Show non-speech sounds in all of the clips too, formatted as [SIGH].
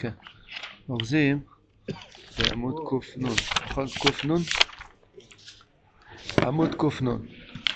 כן. אורזים בעמוד קנ, נכון? קנ? עמוד קנ.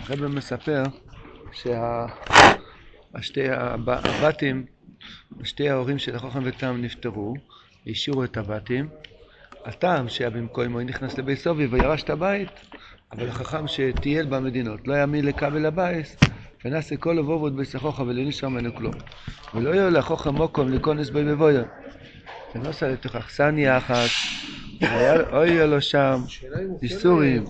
הרב מספר שהשתי הבתים, שתי ההורים של החוכם ותם נפטרו, השאירו את הבתים. הטעם שהיה במקומו נכנס לבית סובי וירש את הבית, אבל החכם שטייל במדינות לא היה מי לקבל הבית, ונעשה כל אבובות בסחוכה ולא נשאר ממנו כלום. ולא יהיה לחוכם מוקום לכונס בי מבויר. ונוסע לתוך אכסניה אחת, אוי לו שם איסורים.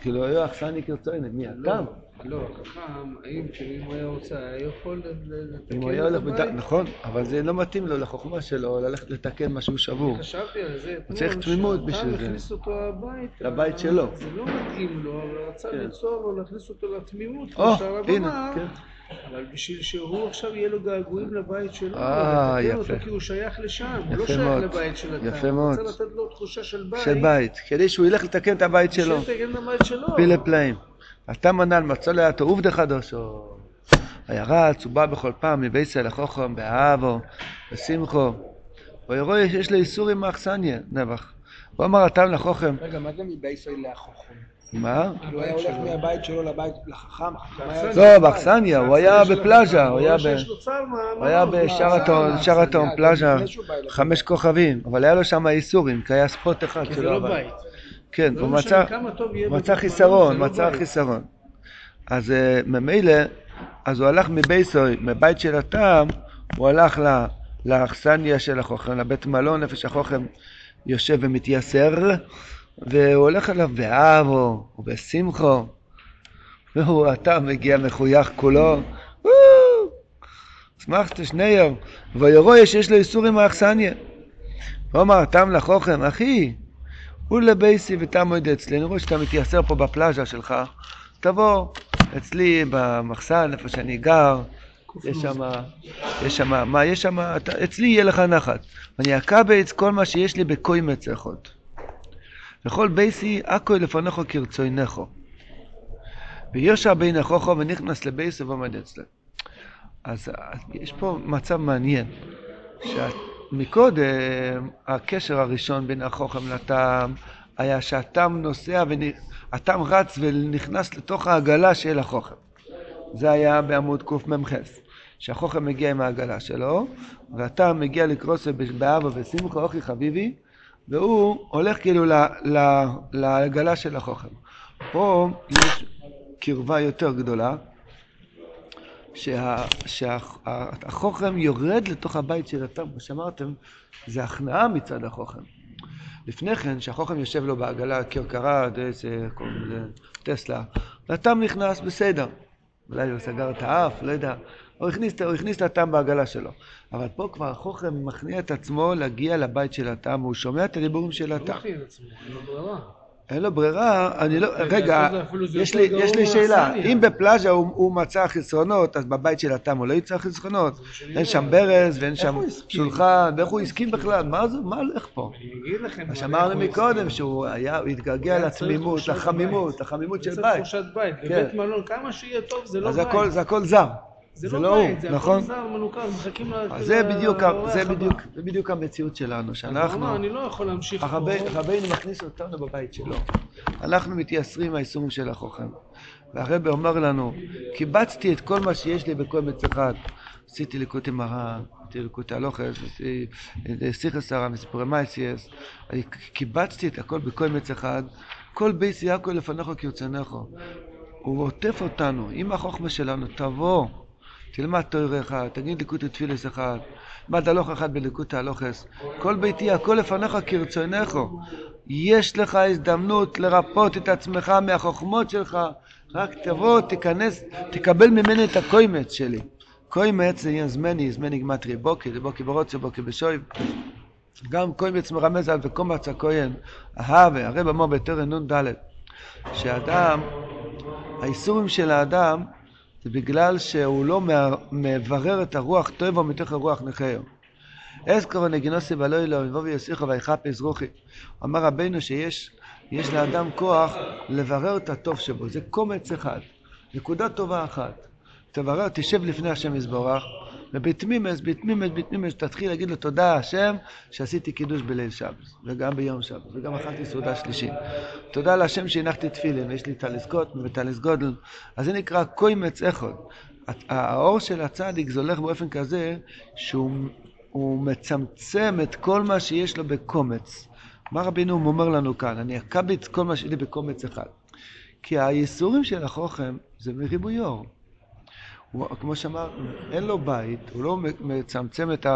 כאילו היה אכסניה כרצוינת, מי הטעם? לא, חכם, האם אם הוא היה רוצה, היה יכול לתקן אם הוא היה הולך בדעת, נכון, אבל זה לא מתאים לו לחוכמה שלו ללכת לתקן משהו שבור. חשבתי על זה הוא צריך תמימות בשביל זה. הכניס אותו הביתה. לבית שלו. זה לא מתאים לו, אבל רצה. ליצור לו, להכניס אותו לתמימות, כמו שהרב אמר, כן. אבל בשביל שהוא עכשיו יהיה לו געגועים לבית שלו, אה, לתקן יפה. כי הוא שייך לשם, הוא לא שייך מאוד. לבית של התא, יפה הוא מאוד. רוצה לתת לו תחושה של בית, של בית, כדי שהוא ילך לתקן את הבית שלו. שיתקן את הבית שלו. פילה פלאים. אתה מנל מצא לאתו עובדה חדושו. היה רץ, הוא בא בכל פעם מבייסה לחוכם, באהבו, בשמחו. הוא רואה שיש לו איסורים מאכסניה, נבח. הוא אמר הטעם לחוכם, רגע, מה זה מבייסוי לחוכם? מה? הוא היה הולך מהבית שלו לבית לחכם. לא, באכסניה, הוא היה בפלאז'ה, הוא היה בשרתון, שרתון פלאז'ה. חמש כוכבים, אבל היה לו שם איסורים, כי היה ספוט אחד כי זה לא. בית. כן, לא הוא משנה מצא, חיסרון, לא מצא. חיסרון. אז אה, ממילא, אז הוא הלך מבייסוי, מבית של הטעם, הוא הלך לאכסניה של החוכם, לבית מלון, איפה שהחוכם יושב ומתייסר, והוא הולך אליו באהבו ובשמחו, והוא הטעם מגיע מחוייך כולו, "וואו, שמחת שנייר, וירוי שיש לו איסורים מהאכסניה. הוא אמר, תם לחוכם, אחי, הוא לבייסי ותעמוד אצלי, אני רואה שאתה מתייסר פה בפלאז'ה שלך, תבוא אצלי במחסן, איפה שאני גר, יש שם, יש שם, מה, יש שם, אצלי יהיה לך נחת. ואני אקבץ כל מה שיש לי בקוי מצחות. וכל בייסי אקוי לפניך כרצוינךו. ויושע בין החוכו ונכנס לבייסי ועומד אצלו. אז אז יש פה מצב מעניין, שמקודם הקשר הראשון בין החוכם לטעם היה שהטעם נוסע, הטעם רץ ונכנס לתוך העגלה של החוכם. זה היה בעמוד קמ"ח, שהחוכם מגיע עם העגלה שלו, והטעם מגיע לקרוס באבא ושמחה, אוכי חביבי, והוא הולך כאילו לעגלה של החוכם. פה יש קרבה יותר גדולה, שה- שהחוכם יורד לתוך הבית של הטעם, כמו שאמרתם, זה הכנעה מצד החוכם. לפני כן, שהחוכם יושב לו בעגלה, כרכרה, איזה, קוראים לזה, טסלה, והטעם נכנס, בסדר. אולי הוא סגר את האף, לא יודע. הוא הכניס, הוא הכניס את הטעם בעגלה שלו. אבל פה כבר החוכם מכניע את עצמו להגיע לבית של הטעם, והוא שומע את הדיבורים של לא הטעם. מכין את עצמו, אין לו ברירה. אין לו ברירה, אני לא, רגע, יש לי, יש לי שאלה. אם בפלאז'ה הוא, הוא מצא חסרונות, אז בבית של התם הוא לא ימצא חסרונות? אין שם ברז ואין שם? שולחן, ואיך הוא הסכים בכלל? מה זה, מה הולך פה? מה שאמרנו מקודם. שהוא היה, הוא התגעגע לתמימות, לחמימות. לחמימות של בית. בית. כן. בבית מלון, כמה שיהיה טוב, זה לא אז בית. זה הכל זר. זה זה לא לא בית, זה נכון? הכל זר, מנוכר, מחכים ל... זה בדיוק, זה. בדיוק, זה בדיוק המציאות שלנו, הוא שאנחנו... אני לא יכול להמשיך פה. הרבי- רבינו מכניס אותנו בבית שלו. אנחנו מתייסרים מהאיסורים של החוכם. והרבי אומר לנו, קיבצתי את כל מה שיש לי בכל מצד אחד. עשיתי ליקוטי מרן, עשיתי ליקוטי הלוכס, עשיתי סיכס הרם, סיפורי מייסיאס. אני קיבצתי את הכל בכל מצד אחד. כל בייס יעקב לפניך כרצונך. הוא עוטף אותנו עם החוכמה שלנו, תבוא, תלמד תואר אחד, תגיד ליקוטי תפילס אחד, תלמד הלוך אחד בליקוטי הלוכס. כל ביתי הכל לפניך כרצונך. יש לך הזדמנות לרפות את עצמך מהחוכמות שלך, רק תבוא, תיכנס, תקבל ממני את הקוימץ שלי. קוימץ זה עניין זמני, זמני גמטרי בוקי, זה בוקי ברוצה, בוקי בשויב. גם קוימץ מרמז על וקומץ הכהן, אהבה, הרב אמר בתרא נ"ד, שאדם, האיסורים של האדם זה בגלל שהוא לא מברר את הרוח טויבו מתוך הרוח נחיו. אזכרו נגינוסי ולא אלוהים יבוא ויוסיכו ויחפש רוחי. אמר רבנו שיש יש לאדם כוח לברר את הטוב שבו, זה קומץ אחד, נקודה טובה אחת. תברר, תשב לפני השם יזבורך, ובתמימס, בתמימס, בתמימס, תתחיל להגיד לו תודה השם שעשיתי קידוש בליל שבת, וגם ביום שבת, וגם אכלתי סעודה שלישית. תודה להשם שהנחתי תפילין, ויש לי טליס קוטן וטליס גודל. אז זה נקרא קוימץ אחד. האור של הצדיק זה הולך באופן כזה שהוא מצמצם את כל מה שיש לו בקומץ. מה רבינו אומר לנו כאן? אני אקביץ כל מה שלי בקומץ אחד. כי הייסורים של החוכם זה מריבוי אור. הוא, כמו שאמר, אין לו בית, הוא לא מצמצם את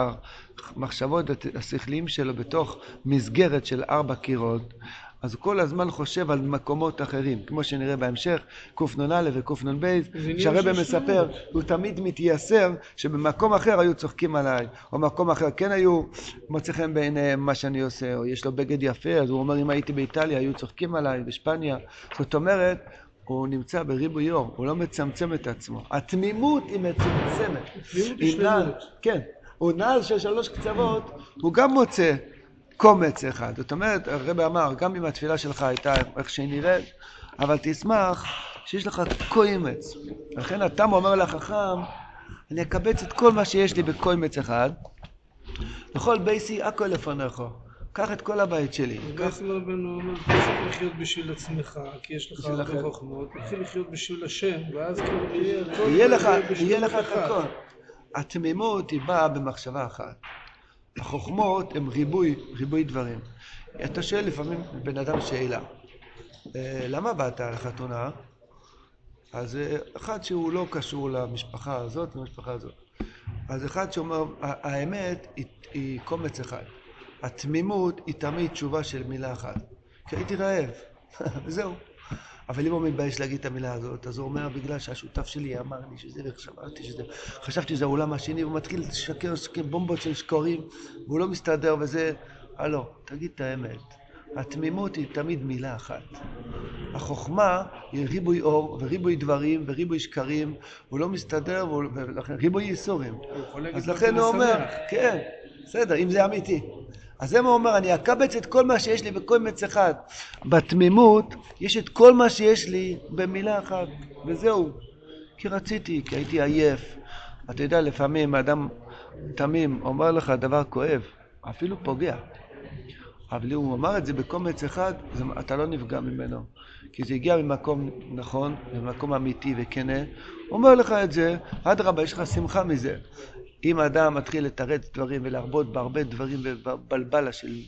המחשבות השכליים שלו בתוך מסגרת של ארבע קירות, אז הוא כל הזמן חושב על מקומות אחרים, כמו שנראה בהמשך, קנ"א וקנ"ב, שהרבא מספר, הוא תמיד מתייסר שבמקום אחר היו צוחקים עליי, או מקום אחר כן היו מוצא חן בעיניהם מה שאני עושה, או יש לו בגד יפה, אז הוא אומר אם הייתי באיטליה היו צוחקים עליי, בשפניה, זאת אומרת, הוא נמצא בריבוי אור, הוא לא מצמצם את עצמו. התמימות היא מצומצמת. תמימות היא שלמות. כן, הוא נעל של שלוש קצוות, הוא גם מוצא קומץ אחד. זאת אומרת, הרב אמר, גם אם התפילה שלך הייתה איך שהיא נראית, אבל תשמח שיש לך קומץ. לכן התם אומר לחכם, אני אקבץ את כל מה שיש לי בקומץ אחד, וכל בייסי הכל לפניך. קח את כל הבית שלי. בעצם רבנו אומר, צריך לחיות בשביל עצמך, כי יש לך הרבה. חוכמות, תתחיל לחיות בשביל השם, ואז כאילו יהיה לך, יהיה לך את. הכל. התמימות היא באה במחשבה אחת. החוכמות הם ריבוי, ריבוי דברים. אתה שואל לפעמים בן אדם שאלה, "אה, למה באת לחתונה? אז אה, אחד שהוא לא קשור למשפחה הזאת למשפחה הזאת. אז אחד שאומר, "ה- האמת היא, היא קומץ אחד. התמימות היא תמיד תשובה של מילה אחת. כי הייתי רעב, [LAUGHS] וזהו. אבל אם הוא מתבייש להגיד את המילה הזאת, אז הוא אומר, בגלל שהשותף שלי אמר לי שזה, וחשבתי שזה, חשבתי שזה העולם השני, והוא מתחיל לשקר, בומבות של שקרים, והוא לא מסתדר, וזה... הלו, תגיד את האמת. התמימות היא תמיד מילה אחת. החוכמה היא ריבוי אור, וריבוי דברים, וריבוי שקרים, הוא לא מסתדר, ולכן ריבוי ייסורים. אז לכן "אני הוא אומר, שמח". כן, בסדר, אם זה אמיתי. אז זה מה הוא אומר, אני אקבץ את כל מה שיש לי בקומץ אחד. בתמימות, יש את כל מה שיש לי במילה אחת, וזהו. כי רציתי, כי הייתי עייף. אתה יודע, לפעמים אדם תמים אומר לך דבר כואב, אפילו פוגע. אבל אם הוא אמר את זה בקומץ אחד, זה, אתה לא נפגע ממנו. כי זה הגיע ממקום נכון, ממקום אמיתי וכנה. הוא אומר לך את זה, אדרבה, יש לך שמחה מזה. אם אדם מתחיל לתרץ דברים ולהרבות בהרבה דברים ובבלבלה של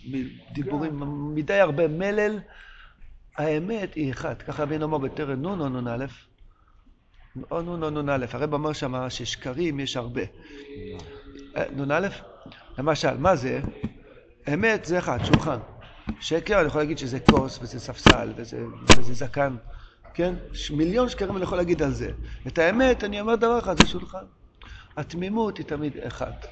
דיבורים, מדי הרבה מלל, האמת היא אחת. ככה רבינו אמר בטרם נון או נ"א. או נון או נ"א. הרב אמר שם ששקרים יש הרבה. אה, נ"א? למשל, מה זה? אמת זה אחד, שולחן. שקר, אני יכול להגיד שזה כוס, וזה ספסל, וזה, זקן, כן? מיליון שקרים אני יכול להגיד על זה. את האמת, אני אומר דבר אחד, זה שולחן. התמימות היא תמיד אחת.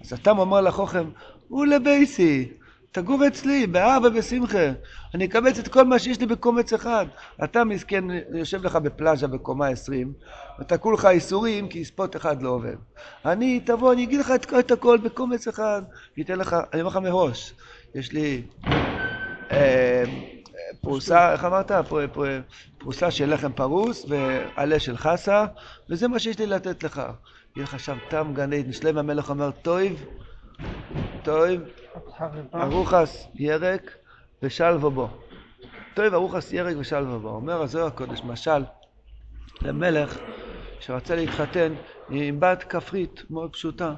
אז אתה אומר לחוכם, הוא לבייסי, תגור אצלי, באהבה ובשמחה. אני אקבץ את כל מה שיש לי בקומץ אחד. אתה מסכן, יושב לך בפלאז'ה בקומה 20, אתה כולך איסורים כי ספוט אחד לא עובד. אני, תבוא, אני אגיד לך את, את הכל בקומץ אחד. ניתן לך, אני אומר לך מראש, יש לי אה, פרוסה, איך אמרת? פר- פר- פרוסה של לחם פרוס ועלה של חסה, וזה מה שיש לי לתת לך. יהיה לך שם טעם גן עדן. שלמה המלך אומר, טויב, טויב, ארוחס ירק ושלווה בו. טויב ארוחס ירק ושלווה בו. אומר הזוהר הקודש, משל למלך שרצה להתחתן עם בת כפרית מאוד פשוטה.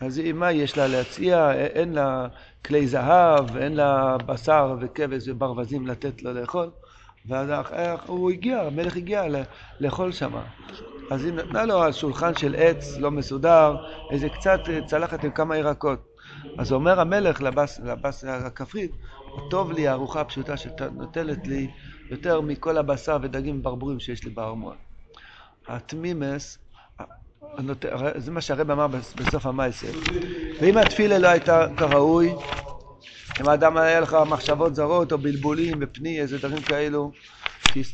אז היא, מה יש לה להציע? אין לה כלי זהב, אין לה בשר וכבש וברווזים לתת לו לאכול. ואז הוא הגיע, המלך הגיע לאכול שם. אז היא נתנה לו על שולחן של עץ לא מסודר, איזה קצת אה, צלחת עם כמה ירקות. אז אומר המלך לבס, לבס הכפרית, טוב לי הארוחה הפשוטה שנותנת לי יותר מכל הבשר ודגים וברבורים שיש לי בארמון. התמימס, זה מה שהרב אמר בס- בסוף המעשה. ואם התפילה לא הייתה כראוי, אם האדם היה לך מחשבות זרות או בלבולים ופני, איזה דברים כאלו,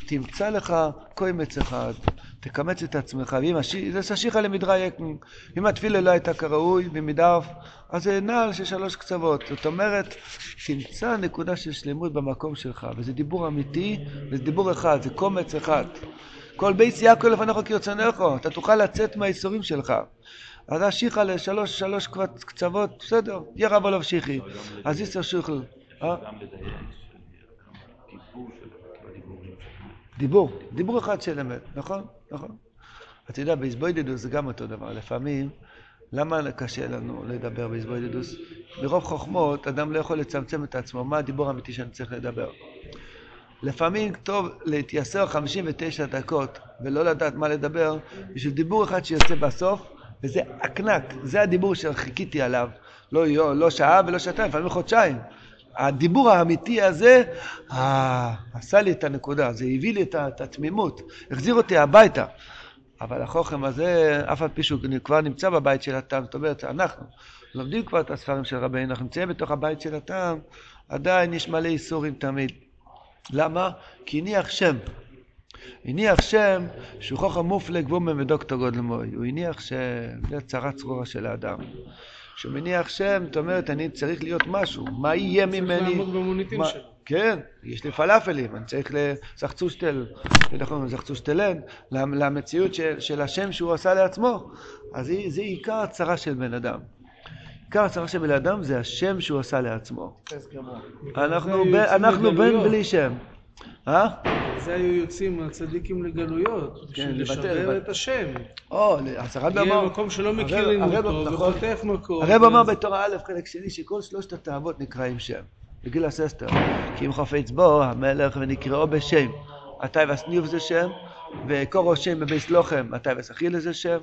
תמצא לך קוימץ אחד, תקמץ את עצמך, ואם זה ששיחא למדרי יקם, אם התפילה לא הייתה כראוי במדף, אז זה נעל של שלוש קצוות. זאת אומרת, תמצא נקודה של שלמות במקום שלך, וזה דיבור אמיתי, וזה דיבור אחד, זה קומץ אחד. כל בייס יעקב לפניך כרצונך, אתה תוכל לצאת מהייסורים שלך. אז אשיך לשלוש שלוש קצ- קצוות, בסדר, יהיה רב עליו שיחי. אז איסר שוחל. אה? דיבור, דיבור אחד של אמת, נכון? נכון. אתה יודע, באיזבוידדוס זה גם אותו דבר. לפעמים, למה קשה לנו לדבר באיזבוידדוס? מרוב חוכמות, אדם לא יכול לצמצם את עצמו. מה הדיבור האמיתי שאני צריך לדבר? לפעמים טוב להתייסר 59 דקות ולא לדעת מה לדבר בשביל דיבור אחד שיוצא בסוף, וזה עקנק, זה הדיבור שחיכיתי עליו. לא, לא, לא שעה ולא שעתיים, לפעמים חודשיים. הדיבור האמיתי הזה, אה, עשה לי את הנקודה, זה הביא לי את, את התמימות, החזיר אותי הביתה. אבל החוכם הזה, אף על פי שהוא כבר נמצא בבית של הטעם, זאת אומרת, אנחנו לומדים כבר את הספרים של רבינו, אנחנו נמצאים בתוך הבית של הטעם, עדיין יש מלא איסורים תמיד. למה? כי הניח שם. הניח שם שהוא חוכם מופלג וומן ודוקטור גודל מוי. הוא הניח שם, זה צרה צרורה של האדם. כשהוא מניח שם, זאת אומרת, אני צריך להיות משהו. מה יהיה צריך ממני? לעמוד במוניטין שלו. כן, יש לי פלאפלים, אני צריך לזחצושטל, נכון, זחצושטלן, למ- למציאות של, של השם שהוא עשה לעצמו. אז זה, זה עיקר הצרה של בן אדם. עיקר הצרה של בן אדם זה השם שהוא עשה לעצמו. אנחנו, ב, אנחנו בן. בלי שם. אה? זה היו יוצאים הצדיקים לגלויות, לשבר אבל- את השם. או, אז הרב יהיה אמר, מקום שלא מכירים אותו, נכון. ופותח מקום. הרב אמר בתורה א', חלק שני, שכל שלושת התאוות נקראים שם. בגיל הססטר. כי אם חפץ בו המלך ונקראו בשם. עתה וסניב זה שם, וקורו שם בביס לוחם, עתה וסחיל זה שם,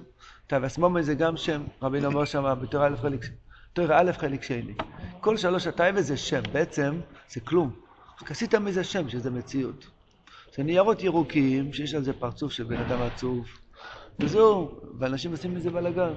עתה וסמומן זה גם שם. רבינו אומר שם בתורה א' חלק, תורה א' חלק שני. כל שלוש התאווה זה שם, בעצם זה כלום. רק עשית מזה שם, שזה מציאות. זה ניירות ירוקים שיש על זה פרצוף של בן אדם עצוב. וזהו, ואנשים עושים מזה בלאגן.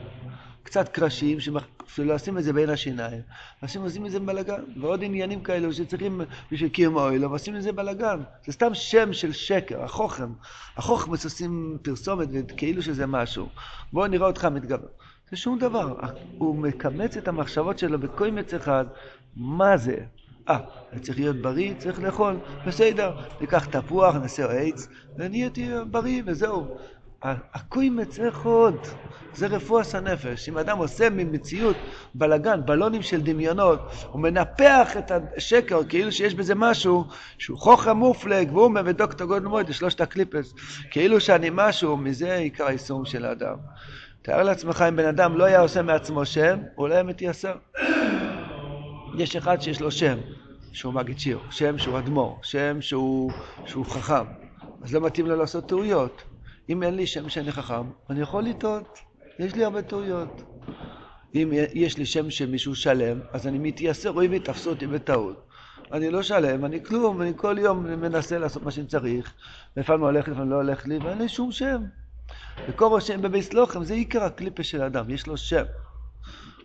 קצת קרשים, שלא עושים את זה בין השיניים, אנשים עושים מזה בלאגן, ועוד עניינים כאלו שצריכים בשביל קיום אוהל, אבל עושים מזה בלאגן. זה סתם שם של שקר, החוכם. החוכמס עושים פרסומת כאילו שזה משהו. בואו נראה אותך מתגבר. זה שום דבר. הוא מקמץ את המחשבות שלו בקוימץ אחד, מה זה? אה, אני צריך להיות בריא, צריך לאכול, בסדר, ניקח תפוח, נעשה עץ, ונהייתי בריא וזהו. הקוימץ אחד, זה רפואת הנפש. אם אדם עושה ממציאות בלגן, בלונים של דמיונות, הוא מנפח את השקר כאילו שיש בזה משהו שהוא חוכם מופלג, ואומה ודוקטור גודל מויד, שלושת הקליפס, כאילו שאני משהו, מזה עיקר היישום של האדם. תאר לעצמך אם בן אדם לא היה עושה מעצמו שם, הוא לא היה מתייסר. יש אחד שיש לו שם, שהוא מגיד שיר, שם שהוא אדמו"ר, שם שהוא, שהוא חכם, אז לא מתאים לו לעשות טעויות. אם אין לי שם שאני חכם, אני יכול לטעות, יש לי הרבה טעויות. אם יש לי שם שמישהו שלם, אז אני מתייסר, רואים לי, תפסו אותי בטעות. אני לא שלם, אני כלום, אני כל יום מנסה לעשות מה שאני צריך, לפעמים הולך, לפעמים לא הולך לי, ואין לי שום שם. וקורו שם בביס לוחם זה עיקר הקליפה של האדם, יש לו שם.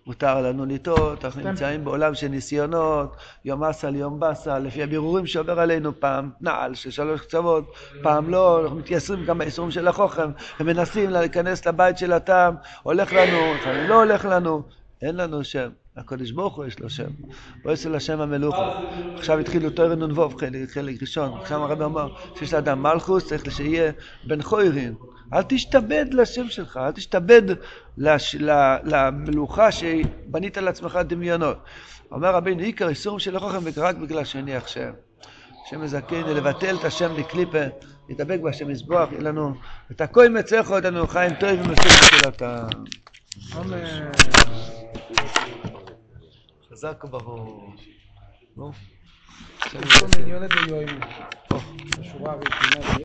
מותר לנו לטעות, אנחנו נמצאים בעולם של ניסיונות, יום אסל, יום באסל, לפי הבירורים שעובר עלינו פעם נעל של שלוש קצוות, פעם לא, אנחנו מתייסרים גם באיסורים של החוכם, ומנסים להיכנס לבית של הטעם, הולך לנו, לא הולך לנו, אין לנו שם. הקדוש ברוך הוא יש לו שם. אצל השם המלוכה. עכשיו התחילו תוירן נ"ו, חלק, ראשון. עכשיו הרב אמר שיש לאדם מלכוס, צריך שיהיה בן חוירין. אל תשתבד לשם שלך, אל תשתבד למלוכה שבנית לעצמך דמיונות. אומר רבינו, עיקר איסורים של החוכם רק בגלל שהניח שם. השם מזכני לבטל את השם בקליפה, להתאבק בהשם מזבוח, יהיה לנו את הכוי מצליח עוד לנו חיים טובים ומספיק תפילתה. אמן. חזק וברוך. נו.